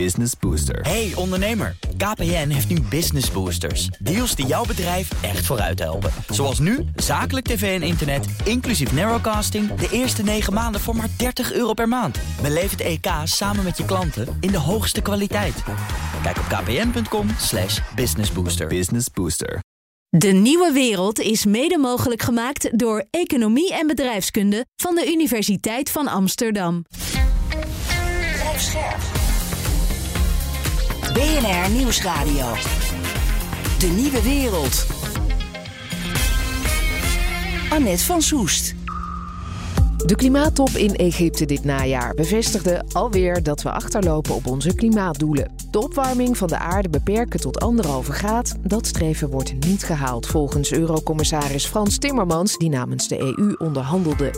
Business Booster. Hey ondernemer, KPN heeft nu Business Boosters. Deals die jouw bedrijf echt vooruit helpen. Zoals nu, zakelijk tv en internet, inclusief narrowcasting... de eerste 9 maanden voor maar 30 euro per maand. Beleef het EK samen met je klanten in de hoogste kwaliteit. Kijk op kpn.com slash businessbooster. Business Booster. De nieuwe wereld is mede mogelijk gemaakt door Economie en Bedrijfskunde van de Universiteit van Amsterdam. BNR Nieuwsradio. De nieuwe wereld. Annette van Soest. De klimaattop in Egypte dit najaar bevestigde alweer dat we achterlopen op onze klimaatdoelen. De opwarming van de aarde beperken tot anderhalve graad, dat streven wordt niet gehaald volgens Eurocommissaris Frans Timmermans, die namens de EU onderhandelde.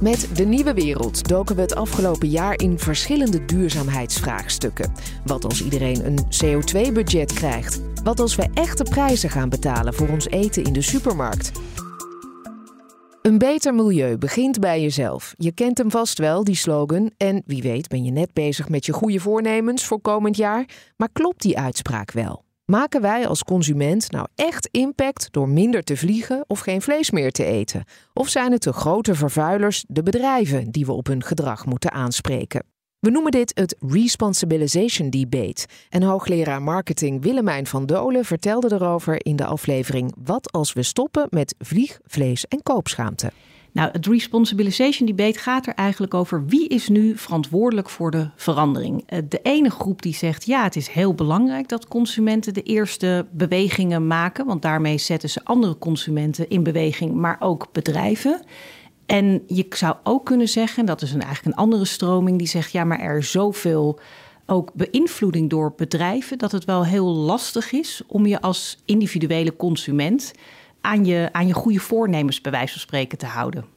Met de nieuwe wereld doken we het afgelopen jaar in verschillende duurzaamheidsvraagstukken. Wat als iedereen een CO2-budget krijgt? Wat als we echte prijzen gaan betalen voor ons eten in de supermarkt? Een beter milieu begint bij jezelf. Je kent hem vast wel, die slogan. En wie weet ben je net bezig met je goede voornemens voor komend jaar. Maar klopt die uitspraak wel? Maken wij als consument nou echt impact door minder te vliegen of geen vlees meer te eten? Of zijn het de grote vervuilers, de bedrijven, die we op hun gedrag moeten aanspreken? We noemen dit het Responsibilization Debate. En hoogleraar marketing Willemijn van Dolen vertelde erover in de aflevering Wat als we stoppen met vlieg, vlees en koopschaamte. Nou, het responsibilization debate gaat er eigenlijk over wie is nu verantwoordelijk voor de verandering. Eh, de ene groep die zegt ja, het is heel belangrijk dat consumenten de eerste bewegingen maken, want daarmee zetten ze andere consumenten in beweging, maar ook bedrijven. En je zou ook kunnen zeggen, dat is een, eigenlijk een andere stroming, die zegt ja, maar er is zoveel ook beïnvloeding door bedrijven dat het wel heel lastig is om je als individuele consument aan je, aan je goede voornemens, bij wijze van spreken, te houden.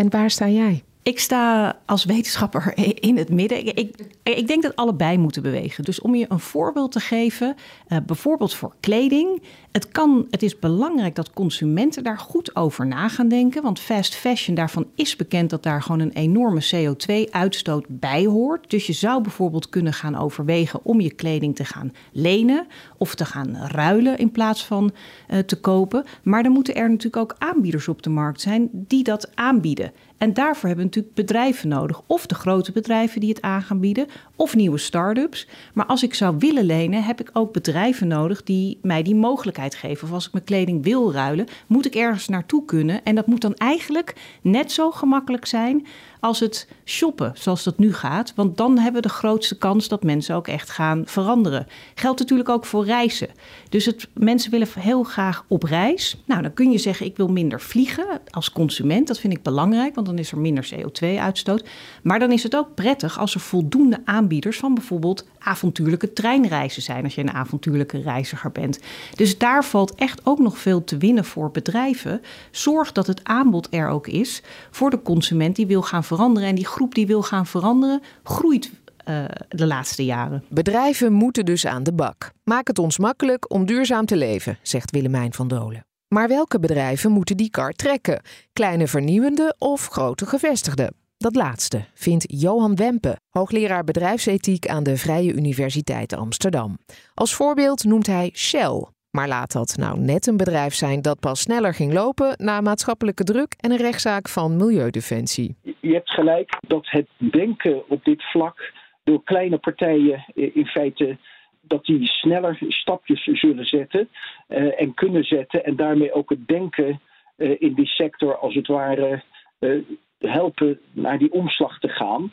En waar sta jij? Ik sta als wetenschapper in het midden. Ik, ik, ik, denk dat allebei moeten bewegen. Dus om je een voorbeeld te geven, uh, bijvoorbeeld voor kleding. Het, kan, het is belangrijk dat consumenten daar goed over na gaan denken. Want fast fashion, daarvan is bekend dat daar gewoon een enorme CO2-uitstoot bij hoort. Dus je zou bijvoorbeeld kunnen gaan overwegen om je kleding te gaan lenen of te gaan ruilen in plaats van uh, te kopen. Maar dan moeten er natuurlijk ook aanbieders op de markt zijn die dat aanbieden. En daarvoor hebben we natuurlijk bedrijven nodig. Of de grote bedrijven die het aan gaan bieden, of nieuwe start-ups. Maar als ik zou willen lenen, heb ik ook bedrijven nodig die mij die mogelijkheid geven. Of als ik mijn kleding wil ruilen, moet ik ergens naartoe kunnen. En dat moet dan eigenlijk net zo gemakkelijk zijn als het shoppen, zoals dat nu gaat. Want dan hebben we de grootste kans dat mensen ook echt gaan veranderen. Geldt natuurlijk ook voor reizen. Dus het, mensen willen heel graag op reis. Nou, dan kun je zeggen: ik wil minder vliegen als consument. Dat vind ik belangrijk, want dan is er minder CO2-uitstoot. Maar dan is het ook prettig als er voldoende aanbieders van bijvoorbeeld avontuurlijke treinreizen zijn. Als je een avontuurlijke reiziger bent. Dus daar valt echt ook nog veel te winnen voor bedrijven. Zorg dat het aanbod er ook is voor de consument die wil gaan veranderen. En die groep die wil gaan veranderen, groeit uh, de laatste jaren. Bedrijven moeten dus aan de bak. Maak het ons makkelijk om duurzaam te leven, zegt Willemijn van Dolen. Maar welke bedrijven moeten die kar trekken? Kleine vernieuwende of grote gevestigde? Dat laatste vindt Johan Wempe, hoogleraar bedrijfsethiek aan de Vrije Universiteit Amsterdam. Als voorbeeld noemt hij Shell, maar laat dat nou net een bedrijf zijn dat pas sneller ging lopen na maatschappelijke druk en een rechtszaak van Milieudefensie. Je hebt gelijk dat het denken op dit vlak door kleine partijen in feite dat die sneller stapjes zullen zetten uh, en kunnen zetten en daarmee ook het denken uh, in die sector als het ware uh, helpen naar die omslag te gaan.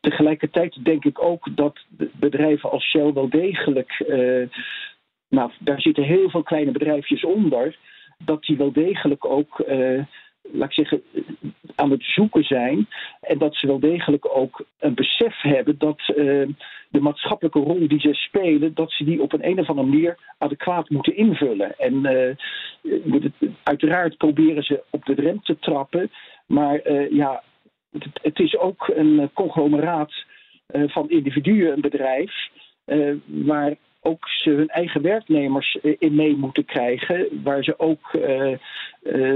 Tegelijkertijd denk ik ook dat bedrijven als Shell wel degelijk nou, daar zitten heel veel kleine bedrijfjes onder, dat die wel degelijk ook, laat ik zeggen, aan het zoeken zijn. En dat ze wel degelijk ook een besef hebben dat uh, de maatschappelijke rol die ze spelen, dat ze die op een, of andere manier adequaat moeten invullen. En uh, uiteraard proberen ze op de rem te trappen, maar ja, het, het, is ook een conglomeraat van individuen, een bedrijf. waar ook ze hun eigen werknemers eh, in mee moeten krijgen. Waar ze ook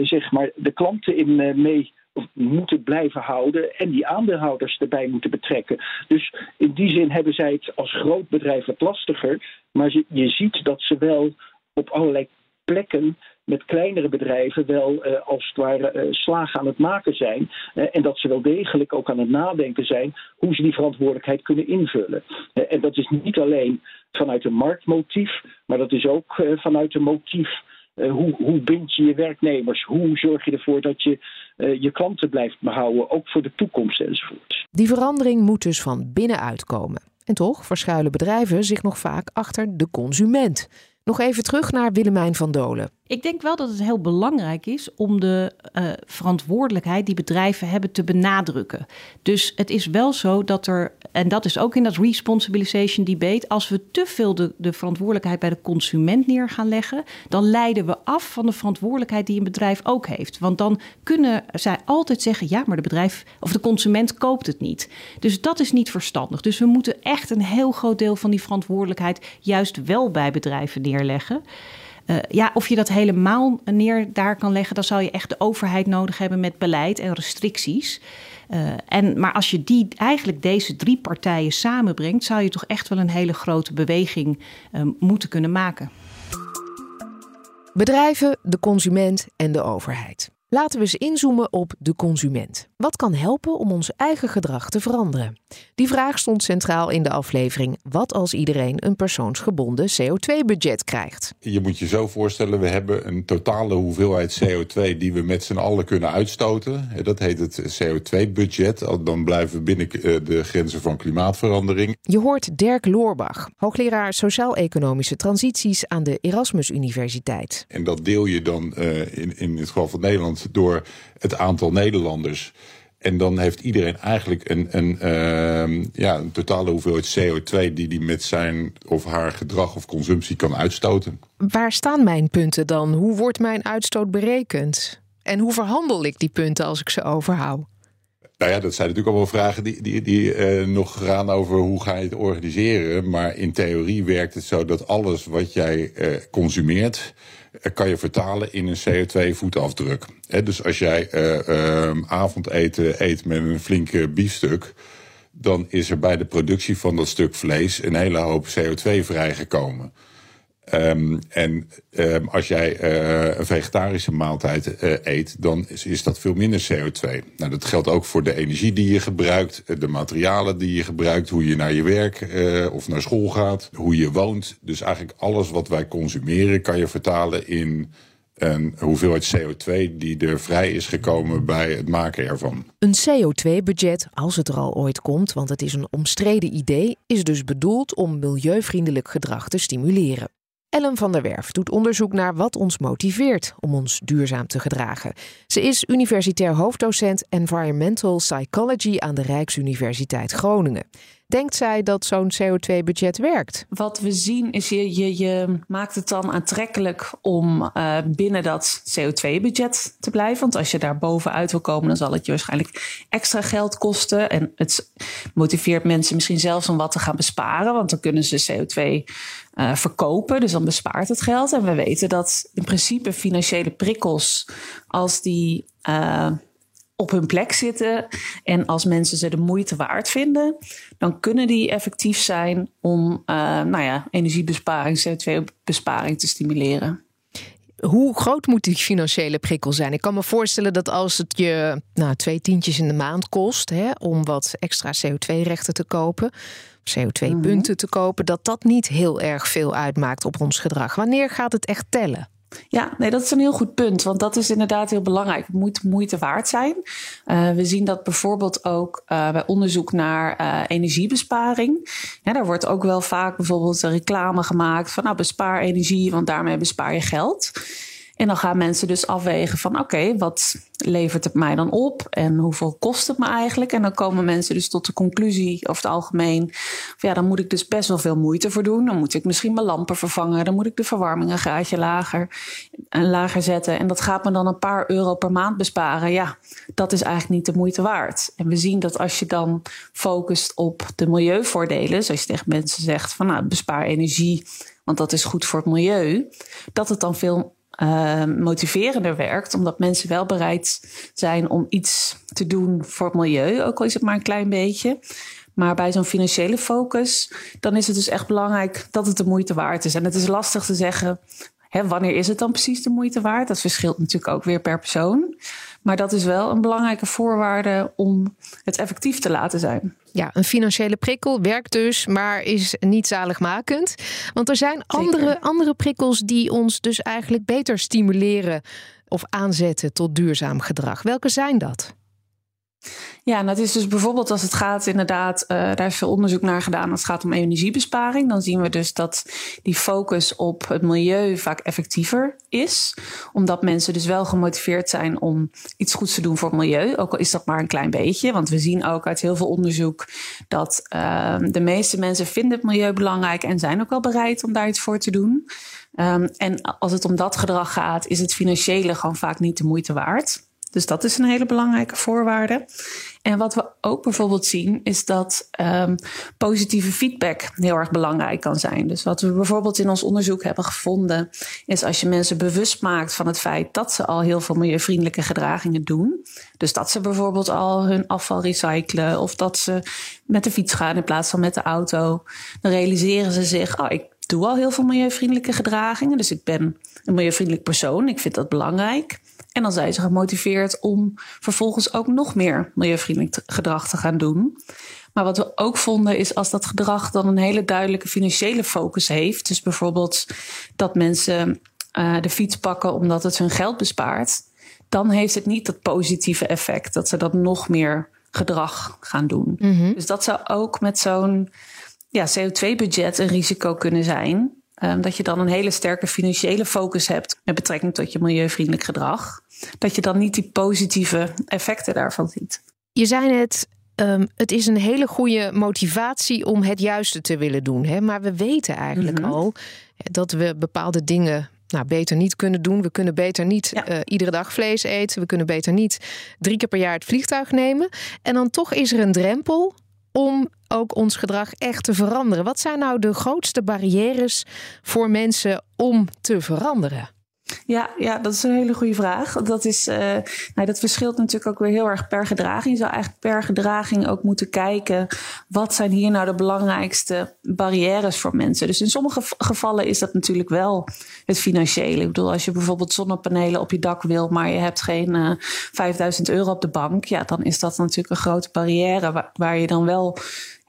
zeg maar de klanten in mee moeten blijven houden en die aandeelhouders erbij moeten betrekken. Dus in die zin hebben zij het als groot bedrijf wat lastiger. Maar je ziet dat ze wel op allerlei plekken met kleinere bedrijven wel uh, als het ware uh, slagen aan het maken zijn. Uh, en dat ze wel degelijk ook aan het nadenken zijn hoe ze die verantwoordelijkheid kunnen invullen. en dat is niet alleen vanuit een marktmotief, maar dat is ook vanuit een motief. Hoe, hoe bind je je werknemers? Hoe zorg je ervoor dat je je klanten blijft behouden, ook voor de toekomst enzovoort. Die verandering moet dus van binnenuit komen. En toch verschuilen bedrijven zich nog vaak achter de consument. Nog even terug naar Willemijn van Dolen. Ik denk wel dat het heel belangrijk is om de uh, verantwoordelijkheid die bedrijven hebben te benadrukken. Dus het is wel zo dat er, en dat is ook in dat responsibilization debate, als we te veel de, de verantwoordelijkheid bij de consument neer gaan leggen, dan leiden we af van de verantwoordelijkheid die een bedrijf ook heeft. Want dan kunnen zij altijd zeggen: ja, maar de bedrijf of de consument koopt het niet. Dus dat is niet verstandig. Dus we moeten echt een heel groot deel van die verantwoordelijkheid juist wel bij bedrijven neerleggen. Uh, ja, of je dat helemaal neer daar kan leggen, dan zou je echt de overheid nodig hebben met beleid en restricties. Uh, en, maar als je die, eigenlijk deze drie partijen samenbrengt, zou je toch echt wel een hele grote beweging uh, moeten kunnen maken. Bedrijven, de consument en de overheid. Laten we eens inzoomen op de consument. Wat kan helpen om ons eigen gedrag te veranderen? Die vraag stond centraal in de aflevering Wat als iedereen een persoonsgebonden CO2-budget krijgt? Je moet je zo voorstellen, we hebben een totale hoeveelheid CO2 die we met z'n allen kunnen uitstoten. Dat heet het CO2-budget. Dan blijven we binnen eh, de grenzen van klimaatverandering. Je hoort Dirk Loorbach, hoogleraar Sociaal-Economische Transities aan de Erasmus Universiteit. En dat deel je dan uh, in, in het geval van Nederland door het aantal Nederlanders. En dan heeft iedereen eigenlijk een, een, uh, ja, een totale hoeveelheid CO2 die die met zijn of haar gedrag of consumptie kan uitstoten. Waar staan mijn punten dan? Hoe wordt mijn uitstoot berekend? En hoe verhandel ik die punten als ik ze overhoud? Nou ja, dat zijn natuurlijk allemaal vragen die, die, die uh, nog gaan over hoe ga je het organiseren. Maar in theorie werkt het zo dat alles wat jij uh, consumeert, uh, kan je vertalen in een CO2-voetafdruk. dus als jij avondeten eet met een flinke biefstuk, dan is er bij de productie van dat stuk vlees een hele hoop CO2 vrijgekomen. Um, en um, als jij uh, een vegetarische maaltijd uh, eet, dan is, dat veel minder CO2. Nou, dat geldt ook voor de energie die je gebruikt, de materialen die je gebruikt, hoe je naar je werk of naar school gaat, hoe je woont. Dus eigenlijk alles wat wij consumeren kan je vertalen in een hoeveelheid CO2 die er vrij is gekomen bij het maken ervan. Een CO2-budget, als het er al ooit komt, want het is een omstreden idee, is dus bedoeld om milieuvriendelijk gedrag te stimuleren. Ellen van der Werf doet onderzoek naar wat ons motiveert om ons duurzaam te gedragen. Ze is universitair hoofddocent Environmental Psychology aan de Rijksuniversiteit Groningen. Denkt zij dat zo'n CO2-budget werkt? Wat we zien is, je, je, je maakt het dan aantrekkelijk om uh, binnen dat CO2-budget te blijven. Want als je daar bovenuit wil komen, dan zal het je waarschijnlijk extra geld kosten. En het motiveert mensen misschien zelfs om wat te gaan besparen. Want dan kunnen ze CO2 uh, verkopen. Dus dan bespaart het geld. En we weten dat in principe financiële prikkels, als die uh, op hun plek zitten en als mensen ze de moeite waard vinden, dan kunnen die effectief zijn om uh, nou ja, energiebesparing, CO2-besparing te stimuleren. Hoe groot moet die financiële prikkel zijn? Ik kan me voorstellen dat als het je nou, twee tientjes in de maand kost hè, om wat extra CO2-rechten te kopen, CO2-punten te kopen, dat dat niet heel erg veel uitmaakt op ons gedrag. Wanneer gaat het echt tellen? Ja, nee, dat is een heel goed punt. Want dat is inderdaad heel belangrijk. Het moet moeite waard zijn. Uh, we zien dat bijvoorbeeld ook uh, bij onderzoek naar uh, energiebesparing. Ja, daar wordt ook wel vaak bijvoorbeeld reclame gemaakt van nou bespaar energie, want daarmee bespaar je geld. En dan gaan mensen dus afwegen van oké, wat levert het mij dan op en hoeveel kost het me eigenlijk? En dan komen mensen dus tot de conclusie over het algemeen, van, ja, dan moet ik dus best wel veel moeite voor doen. Dan moet ik misschien mijn lampen vervangen, dan moet ik de verwarming een graadje lager en lager zetten. En dat gaat me dan een paar euro per maand besparen. Ja, dat is eigenlijk niet de moeite waard. En we zien dat als je dan focust op de milieuvoordelen, zoals je tegen mensen zegt van nou, bespaar energie, want dat is goed voor het milieu, dat het dan veel uh, motiverender werkt, omdat mensen wel bereid zijn om iets te doen voor het milieu, ook al is het maar een klein beetje. Maar bij zo'n financiële focus, dan is het dus echt belangrijk dat het de moeite waard is. En het is lastig te zeggen, hè, wanneer is het dan precies de moeite waard? Dat verschilt natuurlijk ook weer per persoon. Maar dat is wel een belangrijke voorwaarde om het effectief te laten zijn. Ja, een financiële prikkel werkt dus, maar is niet zaligmakend. Want er zijn andere, andere prikkels die ons dus eigenlijk beter stimuleren of aanzetten tot duurzaam gedrag. Welke zijn dat? Ja, en dat is dus bijvoorbeeld als het gaat inderdaad, uh, daar is veel onderzoek naar gedaan als het gaat om energiebesparing. Dan zien we dus dat die focus op het milieu vaak effectiever is. Omdat mensen dus wel gemotiveerd zijn om iets goeds te doen voor het milieu. Ook al is dat maar een klein beetje. Want we zien ook uit heel veel onderzoek dat uh, de meeste mensen vinden het milieu belangrijk en zijn ook wel bereid om daar iets voor te doen. Um, en als het om dat gedrag gaat, is het financiële gewoon vaak niet de moeite waard. Dus dat is een hele belangrijke voorwaarde. En wat we ook bijvoorbeeld zien, is dat um, positieve feedback heel erg belangrijk kan zijn. Dus wat we bijvoorbeeld in ons onderzoek hebben gevonden, is als je mensen bewust maakt van het feit dat ze al heel veel milieuvriendelijke gedragingen doen. Dus dat ze bijvoorbeeld al hun afval recyclen of dat ze met de fiets gaan in plaats van met de auto. Dan realiseren ze zich, oh, ik doe al heel veel milieuvriendelijke gedragingen. Dus ik ben een milieuvriendelijk persoon. Ik vind dat belangrijk. En dan zijn ze gemotiveerd om vervolgens ook nog meer milieuvriendelijk gedrag te gaan doen. Maar wat we ook vonden is als dat gedrag dan een hele duidelijke financiële focus heeft. Dus bijvoorbeeld dat mensen uh, de fiets pakken omdat het hun geld bespaart. Dan heeft het niet dat positieve effect dat ze dat nog meer gedrag gaan doen. Mm -hmm. Dus dat zou ook met zo'n ja, CO2-budget een risico kunnen zijn. Um, dat je dan een hele sterke financiële focus hebt met betrekking tot je milieuvriendelijk gedrag. Dat je dan niet die positieve effecten daarvan ziet. Je zei het, um, het is een hele goede motivatie om het juiste te willen doen. Hè? Maar we weten eigenlijk mm -hmm. al dat we bepaalde dingen nou, beter niet kunnen doen. We kunnen beter niet ja. uh, iedere dag vlees eten. We kunnen beter niet drie keer per jaar het vliegtuig nemen. En dan toch is er een drempel om ook ons gedrag echt te veranderen? Wat zijn nou de grootste barrières voor mensen om te veranderen? Ja, ja, dat is een hele goede vraag. Dat, is, uh, nou, dat verschilt natuurlijk ook weer heel erg per gedraging. Je zou eigenlijk per gedraging ook moeten kijken... wat zijn hier nou de belangrijkste barrières voor mensen. Dus in sommige gevallen is dat natuurlijk wel het financiële. Ik bedoel, als je bijvoorbeeld zonnepanelen op je dak wil... maar je hebt geen uh, 5000 euro op de bank... ja, dan is dat natuurlijk een grote barrière... waar je dan wel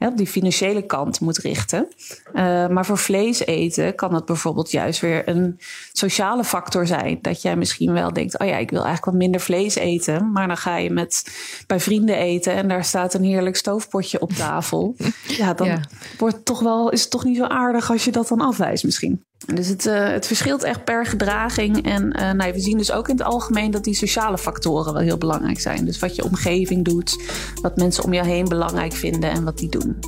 op die financiële kant moet richten. Uh, maar voor vlees eten kan dat bijvoorbeeld juist weer een sociale factor zijn. Dat jij misschien wel denkt: oh ja, ik wil eigenlijk wat minder vlees eten. Maar dan ga je met bij vrienden eten en daar staat een heerlijk stoofpotje op tafel. ja, dan ja. Wordt toch wel, is het toch niet zo aardig als je dat dan afwijst, misschien. Dus het, uh, het verschilt echt per gedraging. En uh, nou, we zien dus ook in het algemeen dat die sociale factoren wel heel belangrijk zijn. Dus wat je omgeving doet, wat mensen om jou heen belangrijk vinden en wat die doen.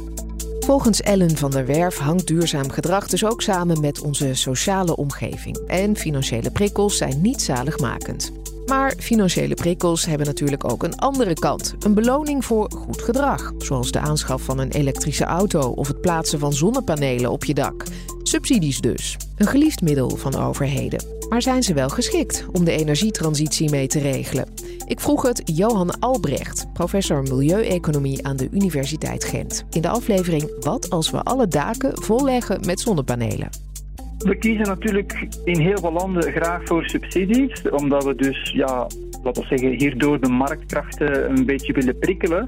Volgens Ellen van der Werf hangt duurzaam gedrag dus ook samen met onze sociale omgeving. En financiële prikkels zijn niet zaligmakend. Maar financiële prikkels hebben natuurlijk ook een andere kant. Een beloning voor goed gedrag. Zoals de aanschaf van een elektrische auto of het plaatsen van zonnepanelen op je dak. Subsidies dus. Een geliefd middel van overheden. Maar zijn ze wel geschikt om de energietransitie mee te regelen? Ik vroeg het Johan Albrecht, professor milieueconomie aan de Universiteit Gent. In de aflevering Wat als we alle daken volleggen met zonnepanelen? We kiezen natuurlijk in heel veel landen graag voor subsidies, omdat we dus, ja, laten we zeggen, hierdoor de marktkrachten een beetje willen prikkelen.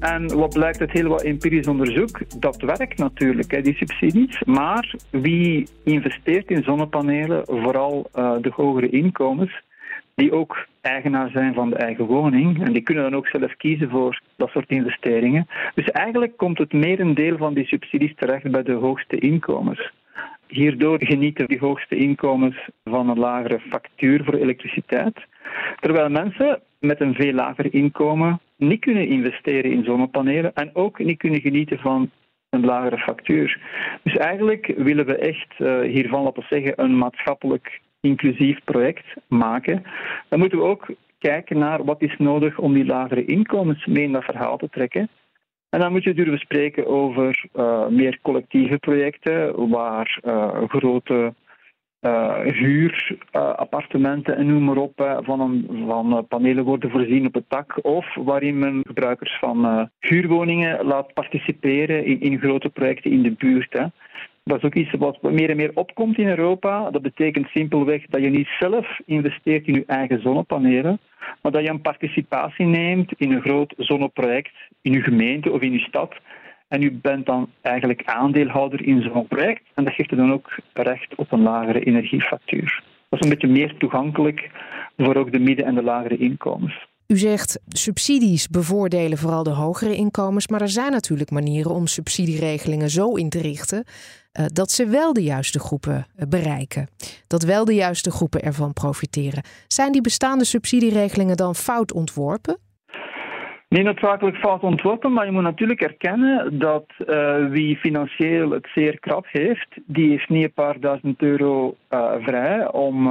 En wat blijkt uit heel wat empirisch onderzoek? Dat werkt natuurlijk, hè, die subsidies. Maar wie investeert in zonnepanelen, vooral uh, de hogere inkomens, die ook eigenaar zijn van de eigen woning. En die kunnen dan ook zelf kiezen voor dat soort investeringen. Dus eigenlijk komt het merendeel van die subsidies terecht bij de hoogste inkomens. Hierdoor genieten die hoogste inkomens van een lagere factuur voor elektriciteit. Terwijl mensen met een veel lager inkomen niet kunnen investeren in zonnepanelen en ook niet kunnen genieten van een lagere factuur. Dus eigenlijk willen we echt uh, hiervan, laten zeggen, een maatschappelijk inclusief project maken. Dan moeten we ook kijken naar wat is nodig om die lagere inkomens mee in dat verhaal te trekken. En dan moet je durven spreken over uh, meer collectieve projecten waar uh, grote uh, huurappartementen en noem maar op, van, een, van panelen worden voorzien op het dak, of waarin men gebruikers van huurwoningen laat participeren in, in grote projecten in de buurt. Hè. Dat is ook iets wat meer en meer opkomt in Europa. Dat betekent simpelweg dat je niet zelf investeert in je eigen zonnepanelen, maar dat je een participatie neemt in een groot zonneproject in je gemeente of in je stad. En u bent dan eigenlijk aandeelhouder in zo'n project. En dat geeft u dan ook recht op een lagere energiefactuur. Dat is een beetje meer toegankelijk voor ook de midden- en de lagere inkomens. U zegt subsidies bevoordelen vooral de hogere inkomens, maar er zijn natuurlijk manieren om subsidieregelingen zo in te richten uh, dat ze wel de juiste groepen uh, bereiken. Dat wel de juiste groepen ervan profiteren. Zijn die bestaande subsidieregelingen dan fout ontworpen? Niet noodzakelijk fout ontworpen, maar je moet natuurlijk erkennen dat uh, wie financieel het zeer krap heeft, die heeft niet een paar duizend euro vrij om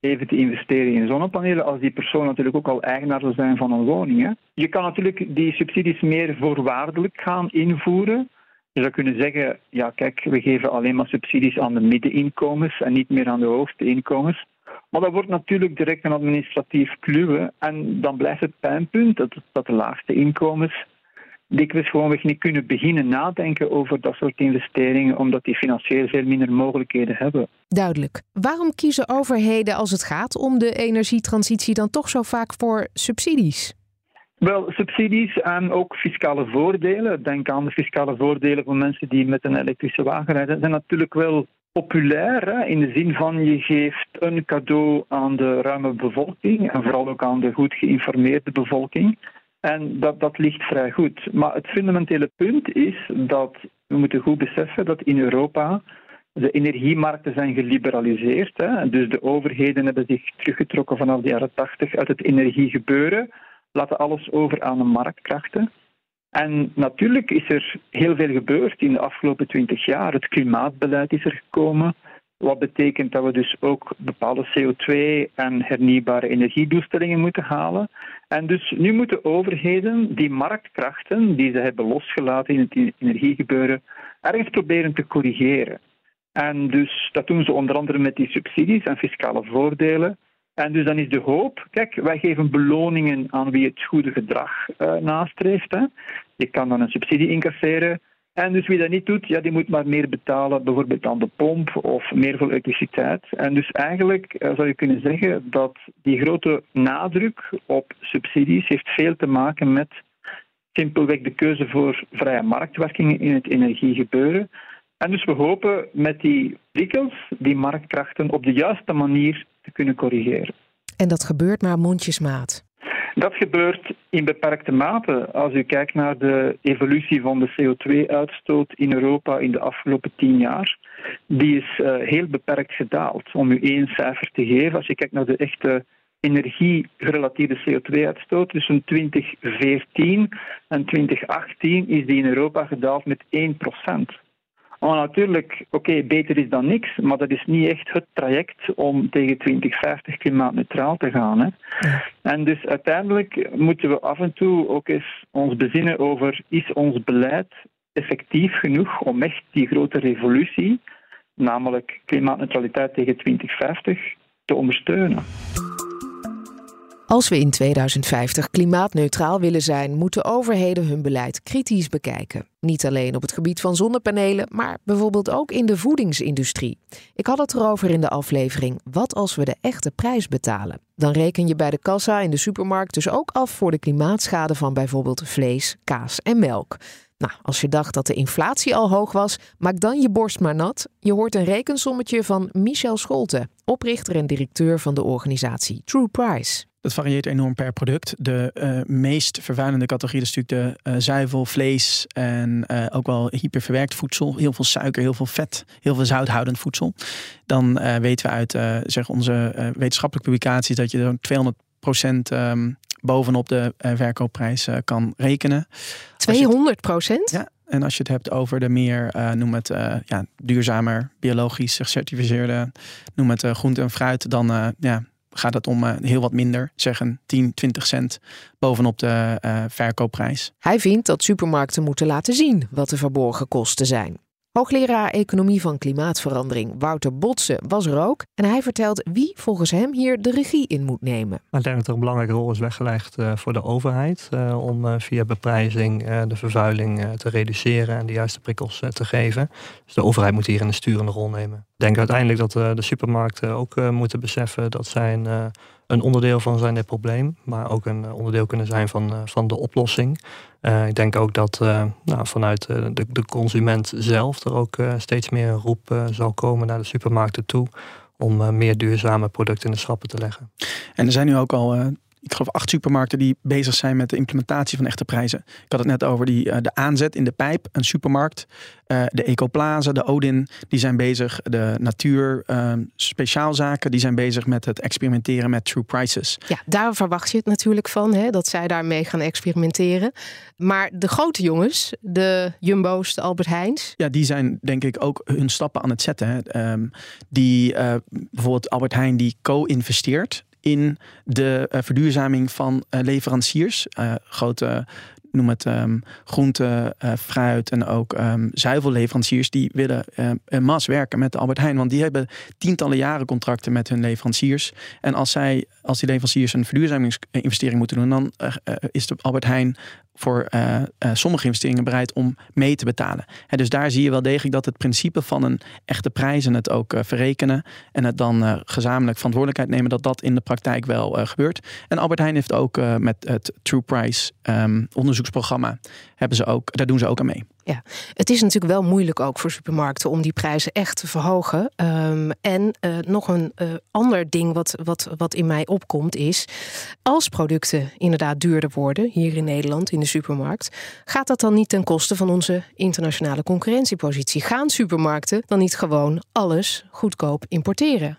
even te investeren in zonnepanelen als die persoon natuurlijk ook al eigenaar zou zijn van een woning. Hè. Je kan natuurlijk die subsidies meer voorwaardelijk gaan invoeren. Je zou kunnen zeggen, ja kijk, we geven alleen maar subsidies aan de middeninkomens en niet meer aan de hoogste inkomens. Maar dat wordt natuurlijk direct een administratief kluwen en dan blijft het pijnpunt dat, de laagste inkomens dikwijls gewoonweg niet kunnen beginnen nadenken over dat soort investeringen, omdat die financieel veel minder mogelijkheden hebben. Duidelijk. Waarom kiezen overheden als het gaat om de energietransitie dan toch zo vaak voor subsidies? Wel, subsidies en ook fiscale voordelen. Denk aan de fiscale voordelen van mensen die met een elektrische wagen rijden. zijn natuurlijk wel populair hè, in de zin van je geeft een cadeau aan de ruime bevolking en vooral ook aan de goed geïnformeerde bevolking. En dat, dat ligt vrij goed. Maar het fundamentele punt is dat we moeten goed beseffen dat in Europa de energiemarkten zijn geliberaliseerd. Hè. Dus de overheden hebben zich teruggetrokken vanaf de jaren 80 uit het energiegebeuren, laten alles over aan de marktkrachten. En natuurlijk is er heel veel gebeurd in de afgelopen twintig jaar. Het klimaatbeleid is er gekomen. Wat betekent dat we dus ook bepaalde CO2- en hernieuwbare energiedoelstellingen moeten halen. En dus nu moeten overheden die marktkrachten die ze hebben losgelaten in het energiegebeuren ergens proberen te corrigeren. En dus dat doen ze onder andere met die subsidies en fiscale voordelen. En dus dan is de hoop, kijk, wij geven beloningen aan wie het goede gedrag uh, nastreeft. Hè. Je kan dan een subsidie incasseren en dus wie dat niet doet, ja, die moet maar meer betalen, bijvoorbeeld aan de pomp of meer voor elektriciteit. En dus eigenlijk uh, zou je kunnen zeggen dat die grote nadruk op subsidies heeft veel te maken met simpelweg de keuze voor vrije marktwerking in het energiegebeuren. En dus we hopen met die prikkels die marktkrachten op de juiste manier te kunnen corrigeren. En dat gebeurt maar mondjesmaat. Dat gebeurt in beperkte mate. Als u kijkt naar de evolutie van de CO2-uitstoot in Europa in de afgelopen tien jaar, die is uh, heel beperkt gedaald. Om u één cijfer te geven, als je kijkt naar de echte energiegerelateerde CO2-uitstoot tussen 2014 en 2018 is die in Europa gedaald met 1 procent. Maar natuurlijk, oké, beter is dan niks, maar dat is niet echt het traject om tegen 2050 klimaatneutraal te gaan. Hè. En dus uiteindelijk moeten we af en toe ook eens ons bezinnen over, is ons beleid effectief genoeg om echt die grote revolutie, namelijk klimaatneutraliteit tegen 2050, te ondersteunen. Als we in 2050 klimaatneutraal willen zijn, moeten overheden hun beleid kritisch bekijken. Niet alleen op het gebied van zonnepanelen, maar bijvoorbeeld ook in de voedingsindustrie. Ik had het erover in de aflevering Wat als we de echte prijs betalen? Dan reken je bij de kassa in de supermarkt dus ook af voor de klimaatschade van bijvoorbeeld vlees, kaas en melk. Nou, als je dacht dat de inflatie al hoog was, maak dan je borst maar nat. Je hoort een rekensommetje van Michel Scholte, oprichter en directeur van de organisatie True Price. Dat varieert enorm per product. De uh, meest vervuilende categorie is natuurlijk de uh, zuivel, vlees en uh, ook wel hyperverwerkt voedsel. Heel veel suiker, heel veel vet, heel veel zouthoudend voedsel. Dan weten we uit zeg onze wetenschappelijke publicaties dat je er 200 procent um, bovenop de verkoopprijs kan rekenen. 200 procent? Ja, en als je het hebt over de meer, uh, noem het uh, ja, duurzamer, biologisch gecertificeerde, noem het uh, groente en fruit, dan ja, gaat het om heel wat minder, zeggen 10, 20 cent bovenop de verkoopprijs. Hij vindt dat supermarkten moeten laten zien wat de verborgen kosten zijn. Hoogleraar Economie van Klimaatverandering Wouter Botsen was er ook. En hij vertelt wie volgens hem hier de regie in moet nemen. Ik denk dat er een belangrijke rol is weggelegd uh, voor de overheid. Uh, om uh, via beprijzing de vervuiling te reduceren en de juiste prikkels te geven. Dus de overheid moet hier een sturende rol nemen. Ik denk uiteindelijk dat de supermarkten ook moeten beseffen dat zij een, een onderdeel van zijn dit probleem. Maar ook een onderdeel kunnen zijn van, van de oplossing. Uh, ik denk ook dat nou, vanuit de, de, consument zelf er ook steeds meer een roep zal komen naar de supermarkten toe om meer duurzame producten in de schappen te leggen. En er zijn nu ook al ik geloof acht supermarkten die bezig zijn met de implementatie van echte prijzen. Ik had het net over die, uh, de aanzet in de pijp, een supermarkt. Uh, de Ecoplaza, de Odin, die zijn bezig. De Natuur uh, Speciaalzaken, die zijn bezig met het experimenteren met true prices. Ja, daar verwacht je het natuurlijk van, hè, dat zij daarmee gaan experimenteren. Maar de grote jongens, de Jumbo's, de Albert Heijns. Ja, die zijn denk ik ook hun stappen aan het zetten. Hè. Um, die, bijvoorbeeld Albert Heijn, die co-investeert in de uh, verduurzaming van uh, leveranciers. Uh, grote, noem het um, groente, fruit en ook um, zuivelleveranciers. Die willen en mas werken met Albert Heijn. Want die hebben tientallen jaren contracten met hun leveranciers. En als, zij, als die leveranciers een verduurzamingsinvestering moeten doen... dan is de Albert Heijn voor uh, uh, sommige investeringen bereid om mee te betalen. Dus daar zie je wel degelijk dat het principe van een echte prijs en het ook uh, verrekenen en het dan gezamenlijk verantwoordelijkheid nemen, dat dat in de praktijk wel gebeurt. En Albert Heijn heeft ook met het True Price um, onderzoeksprogramma, hebben ze ook, daar doen ze ook aan mee. Ja, het is natuurlijk wel moeilijk ook voor supermarkten om die prijzen echt te verhogen. Um, en uh, nog een uh, ander ding wat, wat, wat in mij opkomt is, als producten inderdaad duurder worden hier in Nederland in de supermarkt, gaat dat dan niet ten koste van onze internationale concurrentiepositie? Gaan supermarkten dan niet gewoon alles goedkoop importeren?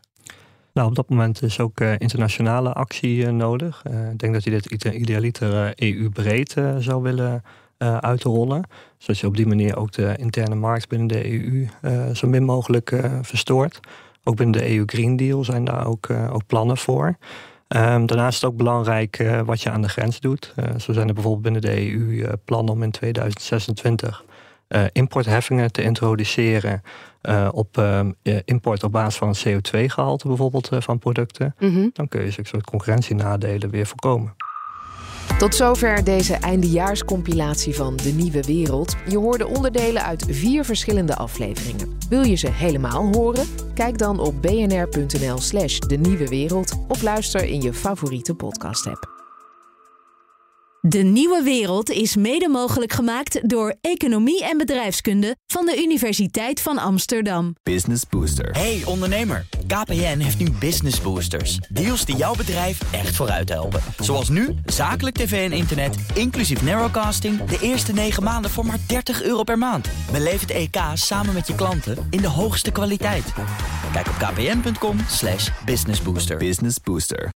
Nou, op dat moment is ook uh, internationale actie nodig. ik denk dat je dit idealiter EU-breed zou willen uh, uit te rollen. Zodat je op die manier ook de interne markt binnen de EU uh, zo min mogelijk uh, verstoort. Ook binnen de EU Green Deal zijn daar ook, ook plannen voor. Um, daarnaast is het ook belangrijk wat je aan de grens doet. zo zijn er bijvoorbeeld binnen de EU plannen om in 2026 importheffingen te introduceren op ehm, import op basis van een CO2-gehalte bijvoorbeeld van producten. Mm -hmm. Dan kun je zulke soort concurrentienadelen weer voorkomen. Tot zover deze eindejaarscompilatie van De Nieuwe Wereld. Je hoorde onderdelen uit vier verschillende afleveringen. Wil je ze helemaal horen? Kijk dan op bnr.nl/slash De Nieuwe Wereld of luister in je favoriete podcast-app. De Nieuwe Wereld is mede mogelijk gemaakt door Economie en Bedrijfskunde van de Universiteit van Amsterdam. Business Booster. Hey ondernemer, KPN heeft nu Business Boosters. Deals die jouw bedrijf echt vooruit helpen. Zoals nu, zakelijk tv en internet, inclusief narrowcasting... de eerste 9 maanden voor maar 30 euro per maand. Beleef het EK samen met je klanten in de hoogste kwaliteit. Kijk op kpn.com businessbooster. Business Booster.